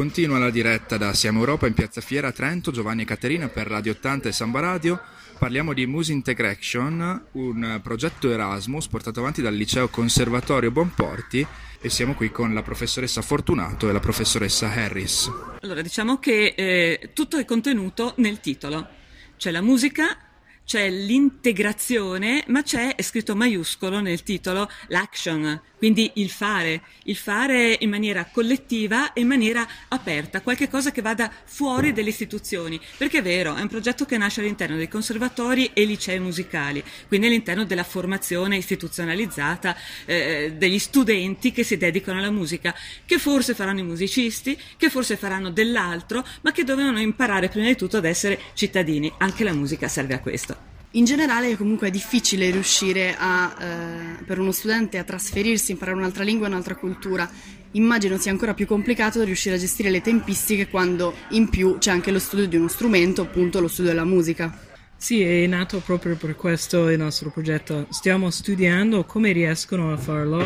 Continua la diretta da Siamo Europa in Piazza Fiera a Trento, Giovanni e Caterina per Radio 80 e Samba Radio. Parliamo di Muse Integration, un progetto Erasmus portato avanti dal liceo Conservatorio Bonporti e siamo qui con la professoressa Fortunato e la professoressa Harris. Allora, diciamo che eh, tutto è contenuto nel titolo. C'è la musica, c'è l'integrazione, ma c'è, è scritto maiuscolo nel titolo, l'action, quindi il fare, il fare in maniera collettiva e in maniera aperta, qualche cosa che vada fuori delle istituzioni, perché è vero, è un progetto che nasce all'interno dei conservatori e licei musicali, quindi all'interno della formazione istituzionalizzata eh, degli studenti che si dedicano alla musica, che forse faranno i musicisti, che forse faranno dell'altro, ma che dovevano imparare prima di tutto ad essere cittadini, anche la musica serve a questo. In generale comunque è difficile riuscire a, eh, per uno studente a trasferirsi, imparare un'altra lingua un'altra cultura. Immagino sia ancora più complicato riuscire a gestire le tempistiche quando in più c'è anche lo studio di uno strumento, appunto lo studio della musica. Sì, è nato proprio per questo il nostro progetto. Stiamo studiando come riescono a farlo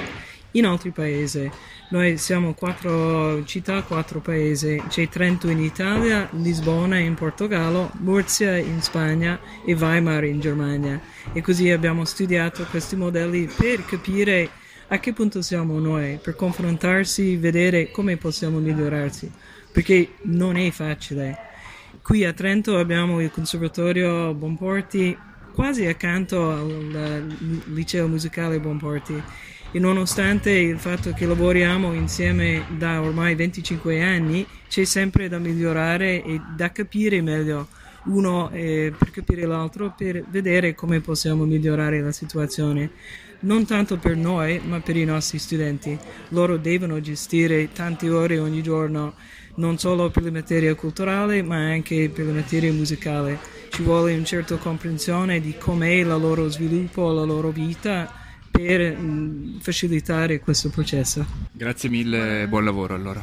in altri paesi. Noi siamo quattro città, quattro paesi. C'è Trento in Italia, Lisbona in Portogallo, Murcia in Spagna e Weimar in Germania. E così abbiamo studiato questi modelli per capire a che punto siamo noi, per confrontarsi, vedere come possiamo migliorarsi. Perché non è facile. Qui a Trento abbiamo il Conservatorio Bonporti quasi accanto al liceo musicale Bonporti e nonostante il fatto che lavoriamo insieme da ormai 25 anni c'è sempre da migliorare e da capire meglio uno eh, per capire l'altro per vedere come possiamo migliorare la situazione. Non tanto per noi ma per i nostri studenti. Loro devono gestire tante ore ogni giorno non solo per le materie culturali ma anche per le materie musicali ci vuole una certa comprensione di com'è il loro sviluppo la loro vita per facilitare questo processo. Grazie mille, buon lavoro allora.